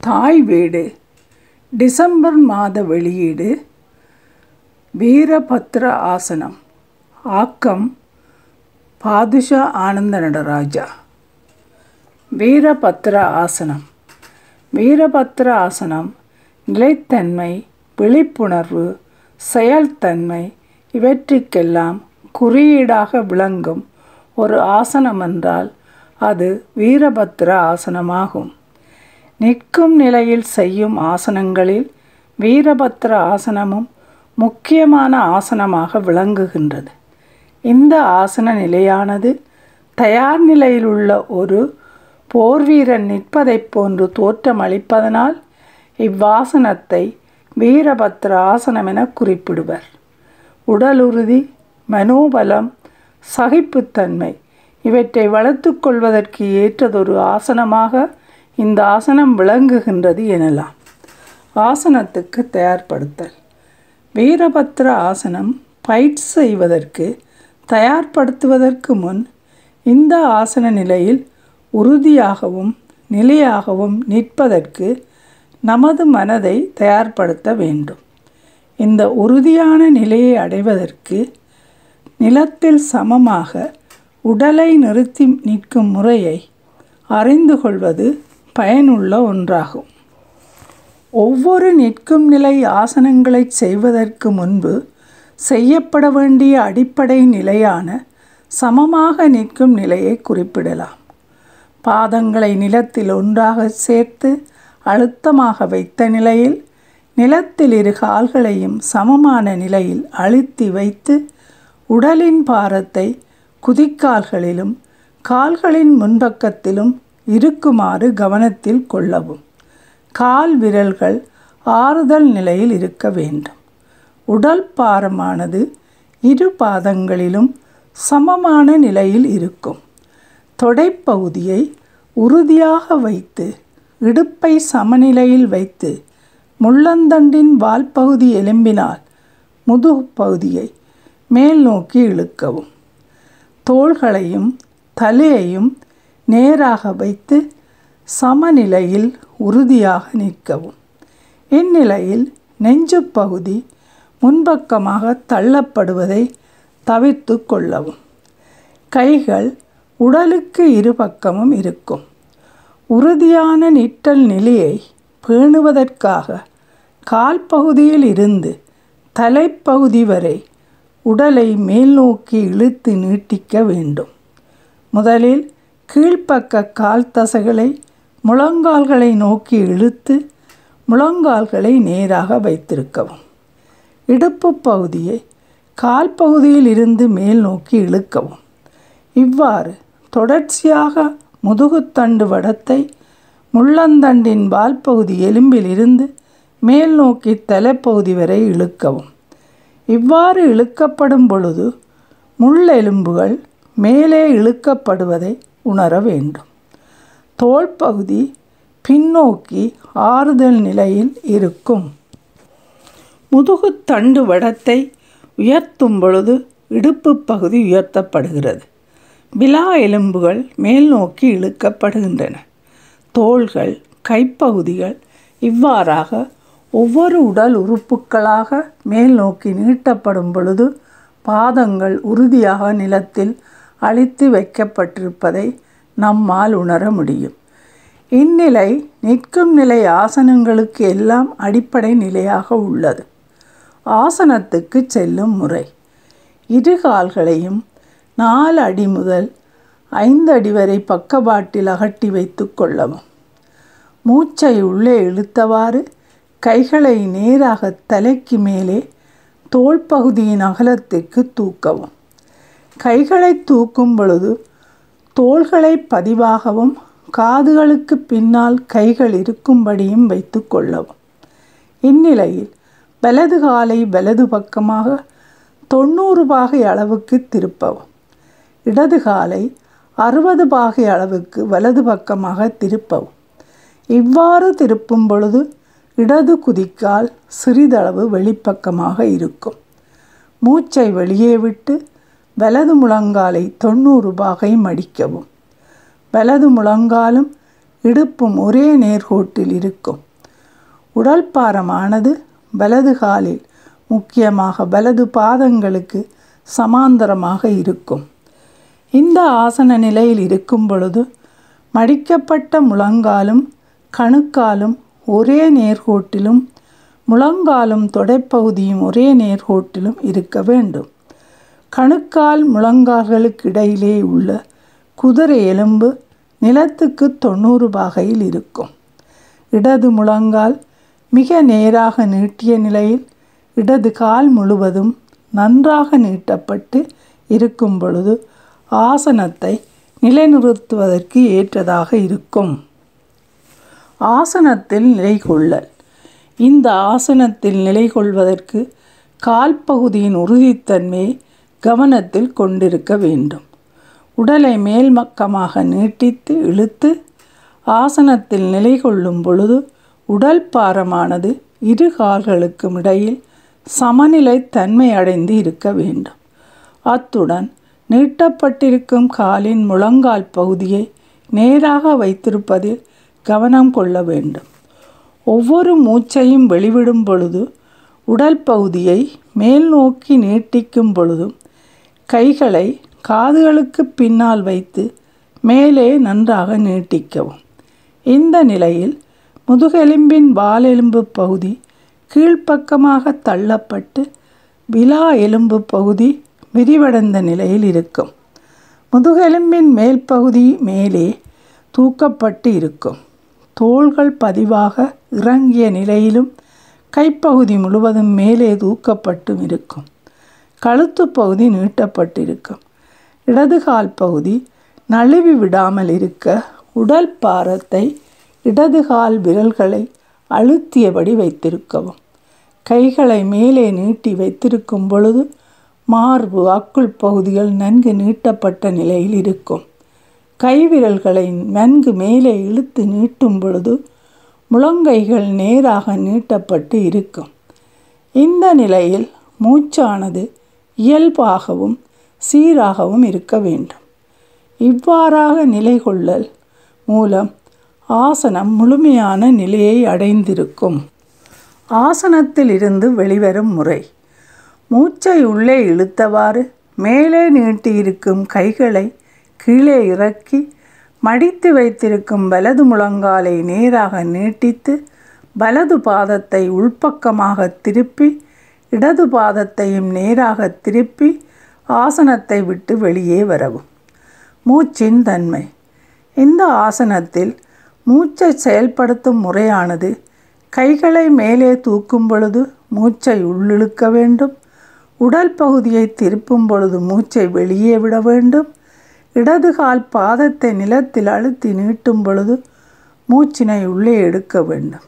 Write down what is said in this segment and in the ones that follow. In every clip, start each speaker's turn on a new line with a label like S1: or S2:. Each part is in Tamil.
S1: தாய் வீடு. டிசம்பர் மாத வெளியீடு. வீரபத்ர ஆசனம். ஆக்கம். பாதுஷா ஆனந்த நடராஜா. வீரபத்ர ஆசனம். வீரபத்ர ஆசனம் நிலைத்தன்மை விழிப்புணர்வு செயல்தன்மை இவற்றுக்கெல்லாம் குறியீடாக விளங்கும் ஒரு ஆசனம் என்றால் அது வீரபத்ர ஆசனமாகும். நிற்கும் நிலையில் செய்யும் ஆசனங்களில் வீரபத்ர ஆசனமும் முக்கியமான ஆசனமாக விளங்குகின்றது. இந்த ஆசன நிலையானது தயார் நிலையில் உள்ள ஒரு போர்வீரன் நிற்பதைப் போன்று தோற்றமளிப்பதனால் இவ்வாசனத்தை வீரபத்ர ஆசனம் என குறிப்பிடுவர். உடலுறுதி மனோபலம் சகிப்புத்தன்மை இவற்றை வளர்த்து கொள்வதற்கு ஏற்றதொரு ஆசனமாக இந்த ஆசனம் விளங்குகின்றது எனலாம். ஆசனத்துக்கு தயார்படுத்தல். வீரபத்ர ஆசனம் பயிற்சி செய்வதற்கு தயார்படுத்துவதற்கு முன் இந்த ஆசன நிலையில் உறுதியாகவும் நிலையாகவும் நிற்பதற்கு நமது மனதை தயார்படுத்த வேண்டும். இந்த உறுதியான நிலையை அடைவதற்கு நிலத்தில் சமமாக உடலை நிறுத்தி நிற்கும் முறையை அறிந்து கொள்வது பயனுள்ள ஒன்றாகும். ஒவ்வொரு நிற்கும் நிலை ஆசனங்களை செய்வதற்கு முன்பு செய்யப்பட வேண்டிய அடிப்படை நிலையான சமமாக நிற்கும் நிலையை குறிப்பிடலாம். பாதங்களை நிலத்தில் ஒன்றாக சேர்த்து அழுத்தமாக வைத்த நிலையில் நிலத்தில் இரு கால்களையும் சமமான நிலையில் அழுத்தி வைத்து உடலின் பாரத்தை குதிக்கால்களிலும் கால்களின் முன்பக்கத்திலும் இருக்குமாறு கவனத்தில் கொள்ளவும். கால் விரல்கள் ஆறுதல் நிலையில் இருக்க வேண்டும். உடல் பாரமானது இரு பாதங்களிலும் சமமான நிலையில் இருக்கும். தொடைப்பகுதியை உறுதியாக வைத்து இடுப்பை சமநிலையில் வைத்து முள்ளந்தண்டின் வால்பகுதி எலும்பினால் முதுகு பகுதியை மேல் நோக்கி இழுக்கவும். தோள்களையும் தலையையும் நேராக வைத்து சமநிலையில் உறுதியாக நிற்கவும். இந்நிலையில் நெஞ்சு பகுதி முன்பக்கமாக தள்ளப்படுவதை தவிர்த்து கொள்ளவும். கைகள் உடலுக்கு இருபக்கமும் இருக்கும். உறுதியான நிட்டல் நிலையை பேணுவதற்காக கால் பகுதியில் இருந்து தலைப்பகுதி வரை உடலை மேல் நோக்கி இழுத்து நீட்டிக்க வேண்டும். முதலில் கீழ்ப்பக்க கால் தசைகளை முழங்கால்களை நோக்கி இழுத்து முழங்கால்களை நேராக வைத்திருக்கவும். இடுப்பு பகுதியை கால் பகுதியில் இருந்து மேல் நோக்கி இழுக்கவும். இவ்வாறு தொடர்ச்சியாக முதுகுத்தண்டு வடத்தை முள்ளந்தண்டின் வால்பகுதி பகுதி எலும்பிலிருந்து மேல் நோக்கி தலைப்பகுதி வரை இழுக்கவும். இவ்வாறு இழுக்கப்படும் பொழுது முள்ளெலும்புகள் மேலே இழுக்கப்படுவதை உணர வேண்டும். தோல் பகுதி பின்னோக்கி ஆறுதல் நிலையில் இருக்கும். முதுகுத்தண்டு வடத்தை உயர்த்தும் பொழுது இடுப்பு பகுதி உயர்த்தப்படுகிறது. விலா எலும்புகள் மேல் நோக்கி இழுக்கப்படுகின்றன. தோள்கள் கைப்பகுதிகள் இவ்வாறாக ஒவ்வொரு உடல் உறுப்புகளாக மேல் நோக்கி நீட்டப்படும் பொழுது பாதங்கள் உறுதியாக நிலத்தில் அழித்து வைக்கப்பட்டிருப்பதை நம்மால் உணர முடியும். இந்நிலை நிற்கும் நிலை ஆசனங்களுக்கு எல்லாம் அடிப்படை நிலையாக உள்ளது. ஆசனத்துக்கு செல்லும் முறை. இரு கால்களையும் நாலு அடி முதல் ஐந்து அடி வரை பக்கவாட்டில் அகட்டி வைத்து கொள்ளவும். மூச்சை உள்ளே இழுத்தவாறு கைகளை நேராக தலைக்கு மேலே தோல் பகுதியின் அகலத்திற்கு தூக்கவும். கைகளை தூக்கும் பொழுது தோள்களை பதிவாகவும் காதுகளுக்கு பின்னால் கைகள் இருக்கும்படியும் வைத்து கொள்ளவும். இந்நிலையில் வலது காலை வலது பக்கமாக தொண்ணூறு பாகை அளவுக்கு திருப்பவும். இடது காலை அறுபது பாகை அளவுக்கு வலது பக்கமாக திருப்பவும். இவ்வாறு திருப்பும் பொழுது இடது குதிக்கால் சிறிதளவு வெளிப்பக்கமாக இருக்கும். மூச்சை வெளியே விட்டு வலது முழங்காலை தொண்ணூறு பாகை மடிக்கவும். வலது முழங்காலும் இடுப்பும் ஒரே நேர்கோட்டில் இருக்கும். உடல் பாரமானது வலது காலில் முக்கியமாக வலது பாதங்களுக்கு சமாந்தரமாக இருக்கும். இந்த ஆசன நிலையில் இருக்கும் பொழுது மடிக்கப்பட்ட முழங்காலும் கணுக்காலும் ஒரே நேர்கோட்டிலும் முழங்காலும் தொடைப்பகுதியும் ஒரே நேர்கோட்டிலும் இருக்க வேண்டும். கணுக்கால் முழங்கால்களுக்கு இடையிலே உள்ள குதிரை எலும்பு நிலத்துக்கு தொண்ணூறு பாகையில் இருக்கும். இடது முழங்கால் மிக நேராக நீட்டிய நிலையில் இடது கால் முழுவதும் நன்றாக நீட்டப்பட்டு இருக்கும் பொழுது ஆசனத்தை நிலைநிறுத்துவதற்கு ஏற்றதாக இருக்கும். ஆசனத்தில் நிலை கொள்ளல் இந்த ஆசனத்தில் நிலை கொள்வதற்கு கால் பகுதியின் உறுதித்தன்மையை கவனத்தில் கொண்டிருக்க வேண்டும். உடலை மேல் பக்கமாக நீட்டித்து இழுத்து ஆசனத்தில் நிலை கொள்ளும் பொழுது உடல் பாரமானது இரு கால்களுக்கும் இடையில் சமநிலை தன்மை அடைந்து இருக்க வேண்டும். அத்துடன் நீட்டப்பட்டிருக்கும் காலின் முழங்கால் பகுதியை நேராக வைத்திருப்பதில் கவனம் கொள்ள வேண்டும். ஒவ்வொரு மூச்சையும் வெளிவிடும் பொழுது உடல் பகுதியை மேல் நோக்கி நீட்டிக்கும் பொழுதும் கைகளை காதுகளுக்கு பின்னால் வைத்து மேலே நன்றாக நீட்டிக்கவும். இந்த நிலையில் முதுகெலும்பின் வாலெலும்பு பகுதி கீழ்ப்பக்கமாக தள்ளப்பட்டு விலா எலும்பு பகுதி விரிவடைந்த நிலையில் இருக்கும். முதுகெலும்பின் மேல் பகுதி மேலே தூக்கப்பட்டு இருக்கும். தோள்கள் பதிவாக இறங்கிய நிலையிலும் கைப்பகுதி முழுவதும் மேலே தூக்கப்பட்டும் இருக்கும். கழுத்து பகுதி நீட்டப்பட்டிருக்கும். இடதுகால் பகுதி நழுவி விடாமல் இருக்க உடல் பாரத்தை இடதுகால் விரல்களை அழுத்தியபடி வைத்திருக்கவும். கைகளை மேலே நீட்டி வைத்திருக்கும் பொழுது மார்பு அக்குள் பகுதிகள் நன்கு நீட்டப்பட்ட நிலையில் இருக்கும். கைவிரல்களை நன்கு மேலே இழுத்து நீட்டும் பொழுது முழங்கைகள் நேராக நீட்டப்பட்டு இருக்கும். இந்த நிலையில் மூச்சானது இயல்பாகவும் சீராகவும் இருக்க வேண்டும். இவ்வாறாக நிலை கொள்ளல் மூலம் ஆசனம் முழுமையான நிலையை அடைந்திருக்கும். ஆசனத்தில் இருந்து வெளிவரும் முறை. மூச்சை உள்ளே இழுத்தவாறு மேலே நீட்டியிருக்கும் கைகளை கீழே இறக்கி மடித்து வைத்திருக்கும் வலது முழங்காலை நேராக நீட்டித்து வலது பாதத்தை உள்பக்கமாக திருப்பி இடது பாதத்தையும் நேராக திருப்பி ஆசனத்தை விட்டு வெளியே வரவும். மூச்சின் தன்மை. இந்த ஆசனத்தில் மூச்சை செயல்படுத்தும் முறையானது கைகளை மேலே தூக்கும் பொழுது மூச்சை உள்ளிழுக்க வேண்டும் உடல் பகுதியை திருப்பும் பொழுது மூச்சை வெளியே விட வேண்டும் இடது கால் பாதத்தை நிலத்தில் அழுத்தி நீட்டும் பொழுது மூச்சினை உள்ளே எடுக்க வேண்டும்.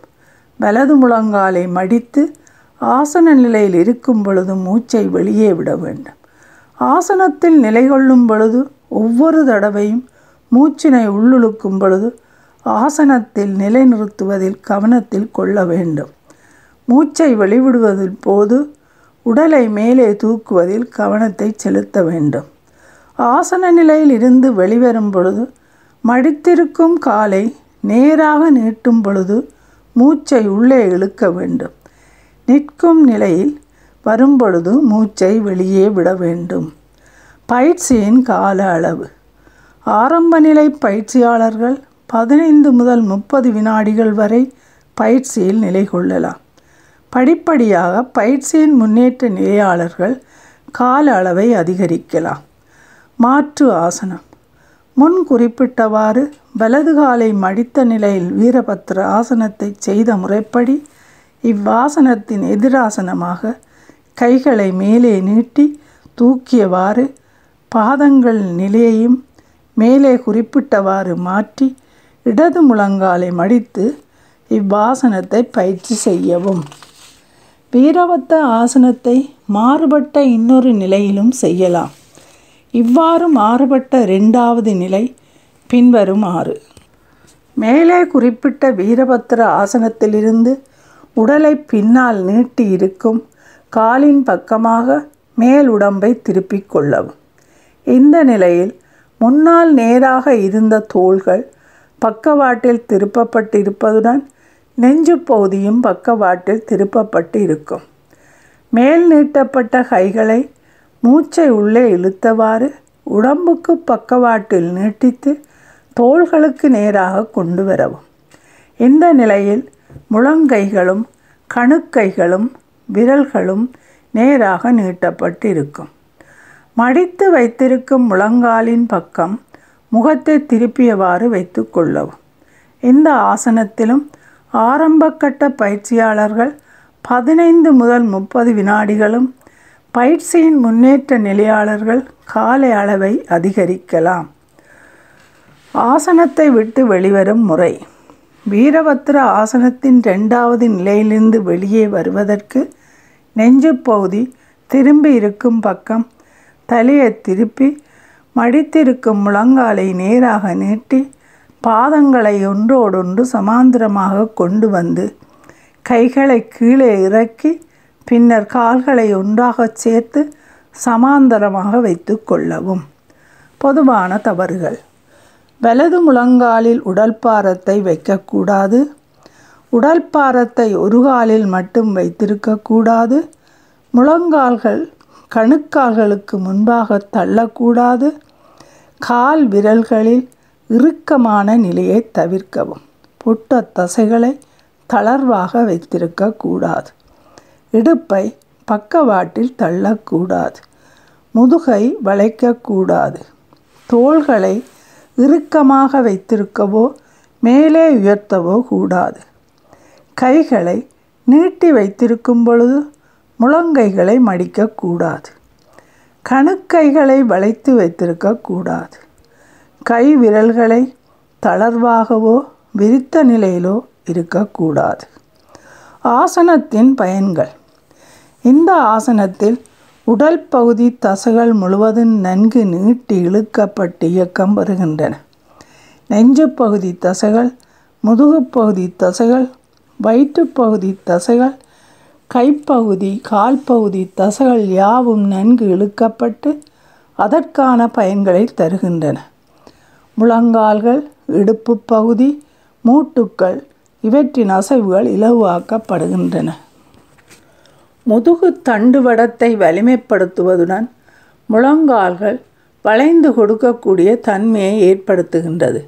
S1: வலது முழங்காலை மடித்து ஆசன நிலையில் இருக்கும் பொழுது மூச்சை வெளியே விட வேண்டும். ஆசனத்தில் நிலை கொள்ளும் பொழுது ஒவ்வொரு தடவையும் மூச்சினை உள்ளுழுக்கும் பொழுது ஆசனத்தில் நிலைநிறுத்துவதில் கவனத்தில் கொள்ள வேண்டும். மூச்சை வெளிவிடுவதன் போது உடலை மேலே தூக்குவதில் கவனத்தை செலுத்த வேண்டும். ஆசன நிலையில் இருந்து வெளிவரும் பொழுது மடித்திருக்கும் காலை நேராக நீட்டும் பொழுது மூச்சை உள்ளே இழுக்க வேண்டும். நிற்கும் நிலையில் வரும்பொழுது மூச்சை வெளியே விட வேண்டும். பயிற்சியின் கால அளவு. ஆரம்ப நிலை பயிற்சியாளர்கள் பதினைந்து முதல் முப்பது வினாடிகள் வரை பயிற்சியில் நிலை கொள்ளலாம். படிப்படியாக பயிற்சியின் முன்னேற்ற நிலையாளர்கள் கால அளவை அதிகரிக்கலாம். மாற்று ஆசனம். முன் குறிப்பிட்டவாறு வலது காலை மடித்த நிலையில் வீரபத்திர ஆசனத்தை செய்த முறைப்படி இவ்வாசனத்தின் எதிராசனமாக கைகளை மேலே நீட்டி தூக்கியவாறு பாதங்கள் நிலையையும் மேலே குறிப்பிட்டவாறு மாற்றி இடது முழங்காலை மடித்து இவ்வாசனத்தை பயிற்சி செய்யவும். வீரவத்த ஆசனத்தை மாறுபட்ட இன்னொரு நிலையிலும் செய்யலாம். இவ்வாறு மாறுபட்ட இரண்டாவது நிலை பின்வருமாறு மேலே குறிப்பிட்ட வீரபத்திர ஆசனத்திலிருந்து உடலை பின்னால் நீட்டி இருக்கும் காலின் பக்கமாக மேல் உடம்பை திருப்பிக் கொள்ளவும். இந்த நிலையில் முன்னால் நேராக இருந்த தோள்கள் பக்கவாட்டில் திருப்பப்பட்டிருப்பதுடன் நெஞ்சு பகுதியும் பக்கவாட்டில் திருப்பப்பட்டு இருக்கும் மேல் நீட்டப்பட்ட கைகளை மூச்சை உள்ளே இழுத்தவாறு உடம்புக்கு பக்கவாட்டில் நீட்டித்து தோள்களுக்கு நேராக கொண்டு வரவும். இந்த நிலையில் முழங்கைகளும் கணுக்கைகளும் விரல்களும் நேராக நீட்டப்பட்டிருக்கும். மடித்து வைத்திருக்கும் முழங்காலின் பக்கம் முகத்தை திருப்பியவாறு வைத்து கொள்ளவும். இந்த ஆசனத்திலும் ஆரம்பக்கட்ட பயிற்சியாளர்கள் பதினைந்து முதல் முப்பது வினாடிகளும் பயிற்சியின் முன்னேற்ற நிலையாளர்கள் கால அளவை அதிகரிக்கலாம். ஆசனத்தை விட்டு வெளிவரும் முறை. வீரபத்ர ஆசனத்தின் ரெண்டாவது நிலையிலிருந்து வெளியே வருவதற்கு நெஞ்சு பகுதி திரும்பி இருக்கும் பக்கம் தலையை திருப்பி மடித்திருக்கும் முழங்காலை நேராக நீட்டி பாதங்களை ஒன்றோடொன்று சமாந்திரமாக கொண்டு வந்து கைகளை கீழே இறக்கி பின்னர் கால்களை ஒன்றாக சேர்த்து சமாந்தரமாக வைத்து கொள்ளவும். பொதுவான தவறுகள். வலது முழங்காலில் உடல் பாரத்தை வைக்கக்கூடாது. உடல் பாரத்தை ஒரு காலில் மட்டும் வைத்திருக்கக்கூடாது. முழங்கால்கள் கணுக்கால்களுக்கு முன்பாக தள்ளக்கூடாது. கால் விரல்களில் இறுக்கமான நிலையை தவிர்க்கவும். புட்ட தசைகளை தளர்வாக வைத்திருக்கக்கூடாது. இடுப்பை பக்கவாட்டில் தள்ளக்கூடாது. முதுகை வளைக்கக்கூடாது. தோள்களை இறுக்கமாக வைத்திருக்கவோ மேலே உயர்த்தவோ கூடாது. கைகளை நீட்டி வைத்திருக்கும் பொழுது முழங்கைகளை மடிக்கக்கூடாது கணுக்கைகளை வளைத்து வைத்திருக்கக்கூடாது கை விரல்களை தளர்வாகவோ விரித்த நிலையிலோ இருக்கக்கூடாது ஆசனத்தின் பயன்கள். இந்த ஆசனத்தில் உடல் பகுதி தசைகள் முழுவதும் நன்கு நீட்டி இழுக்கப்பட்டு இயக்கம் வருகின்றன நெஞ்சு பகுதி தசைகள் முதுகு பகுதி தசைகள் வயிற்றுப்பகுதி தசைகள் கைப்பகுதி கால் பகுதி தசைகள் யாவும் நன்கு இழுக்கப்பட்டு அதற்கான பயன்களை தருகின்றன. முழங்கால்கள் இடுப்பு பகுதி மூட்டுக்கள் இவற்றின் அசைவுகள் இலவாக்கப்படுகின்றன முதுகு தண்டுவடத்தை வலிமைப்படுத்துவதுடன் முழங்கால்கள் வளைந்து கொடுக்கக்கூடிய தன்மையை ஏற்படுத்துகின்றது.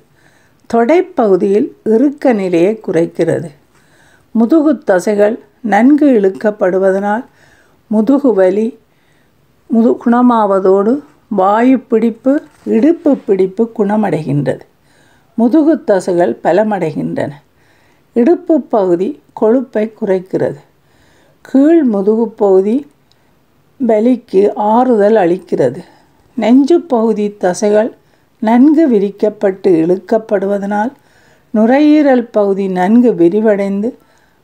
S1: தொடைப்பகுதியில் இறுக்க நிலையை குறைக்கிறது. முதுகு தசைகள் நன்கு இழுக்கப்படுவதனால் முதுகு வலி முது குணமாவதோடு வாயு பிடிப்பு இடுப்பு பிடிப்பு குணமடைகின்றது. முதுகு தசைகள் பலமடைகின்றன. இடுப்பு பகுதி கொழுப்பை குறைக்கிறது. கீழ் முதுகு பகுதி வலிக்கு ஆறுதல் அளிக்கிறது. நெஞ்சு பகுதி தசைகள் நன்கு விரிக்கப்பட்டு இழுக்கப்படுவதனால் நுரையீரல் பகுதி நன்கு விரிவடைந்து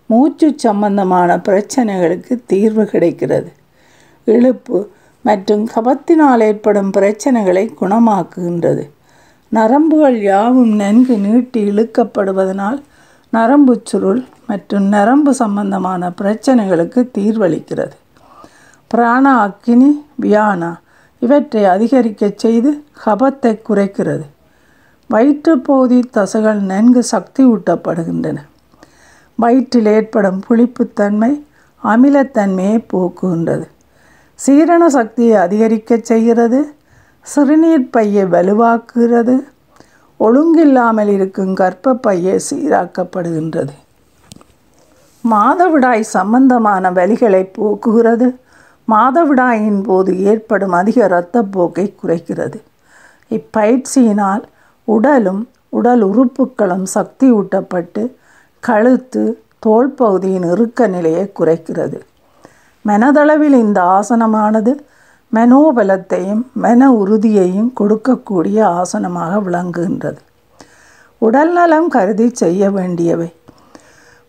S1: மூச்சு சம்பந்தமான பிரச்சனைகளுக்கு தீர்வு கிடைக்கிறது. இழுப்பு மற்றும் கபத்தினால் ஏற்படும் பிரச்சனைகளை குணமாக்குகின்றது. நரம்புகள் யாவும் நன்கு நீட்டி இழுக்கப்படுவதனால் நரம்பு சுருள் மற்றும் நரம்பு சம்பந்தமான பிரச்சனைகளுக்கு தீர்வளிக்கிறது. பிராண அக்கினி வியானா இவற்றை அதிகரிக்கச் செய்து கபத்தை குறைக்கிறது. வயிற்றுப்பகுதி தசைகள் நன்கு சக்தி ஊட்டப்படுகின்றன வயிற்றில் ஏற்படும் புளிப்புத்தன்மை அமிலத்தன்மையை போக்குகின்றது. சீரண சக்தியை அதிகரிக்கச் செய்கிறது. சிறுநீர் பையை வலுவாக்குகிறது. ஒழுங்கில்லாமல் இருக்கும் கர்ப்பப்பையே சீராக்கப்படுகின்றது. மாதவிடாய் சம்பந்தமான வலிகளை போக்குகிறது. மாதவிடாயின் போது ஏற்படும் அதிக இரத்தப்போக்கை குறைக்கிறது. இப்பயிற்சியினால் உடலும் உடல் உறுப்புகளும் சக்தி ஊட்டப்பட்டு கழுத்து தோல் பகுதியின் இறுக்க நிலையை குறைக்கிறது. மனதளவில் இந்த ஆசனமானது மனோபலத்தையும் மன உறுதியையும் கொடுக்கக்கூடிய ஆசனமாக விளங்குகின்றது. உடல்நலம் கருதி செய்ய வேண்டியவை.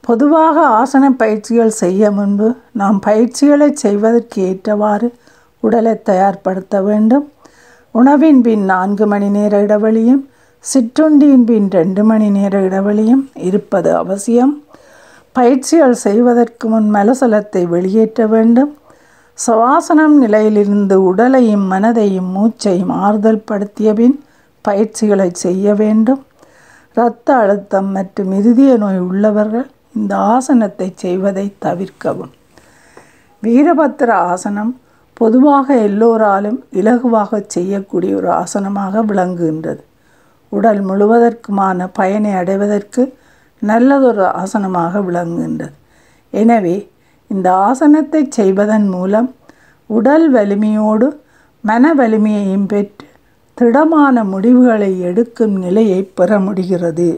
S1: பொதுவாக ஆசன பயிற்சிகள் செய்ய முன்பு நாம் பயிற்சிகளை செய்வதற்கு ஏற்றவாறு உடலை தயார்படுத்த வேண்டும். உணவின் பின் நான்கு மணி நேர இடைவெளியும் சிற்றுண்டியின் பின் ரெண்டு மணி நேர இடைவெளியும் இருப்பது அவசியம். பயிற்சிகள் செய்வதற்கு முன் மலசலத்தை வெளியேற்ற வேண்டும். சவாசனம் நிலையிலிருந்து உடலையும் மனதையும் மூச்சையும் ஆறுதல் படுத்திய பின் பயிற்சிகளை செய்ய வேண்டும். இரத்த அழுத்தம் மற்றும் இருதய நோய் உள்ளவர்கள் இந்த ஆசனத்தை செய்வதை தவிர்க்கவும். வீரபத்திர ஆசனம் பொதுவாக எல்லோராலும் இலகுவாக செய்யக்கூடிய ஒரு ஆசனமாக விளங்குகின்றது. உடல் முழுவதற்குமான பயனை அடைவதற்கு நல்லதொரு ஆசனமாக விளங்குகின்றது. எனவே இந்த ஆசனத்தை செய்வதன் மூலம் உடல் வலிமையோடு மன வலிமையையும் பெற்று திடமான முடிவுகளை எடுக்கும் நிலையை பெற முடிகிறது.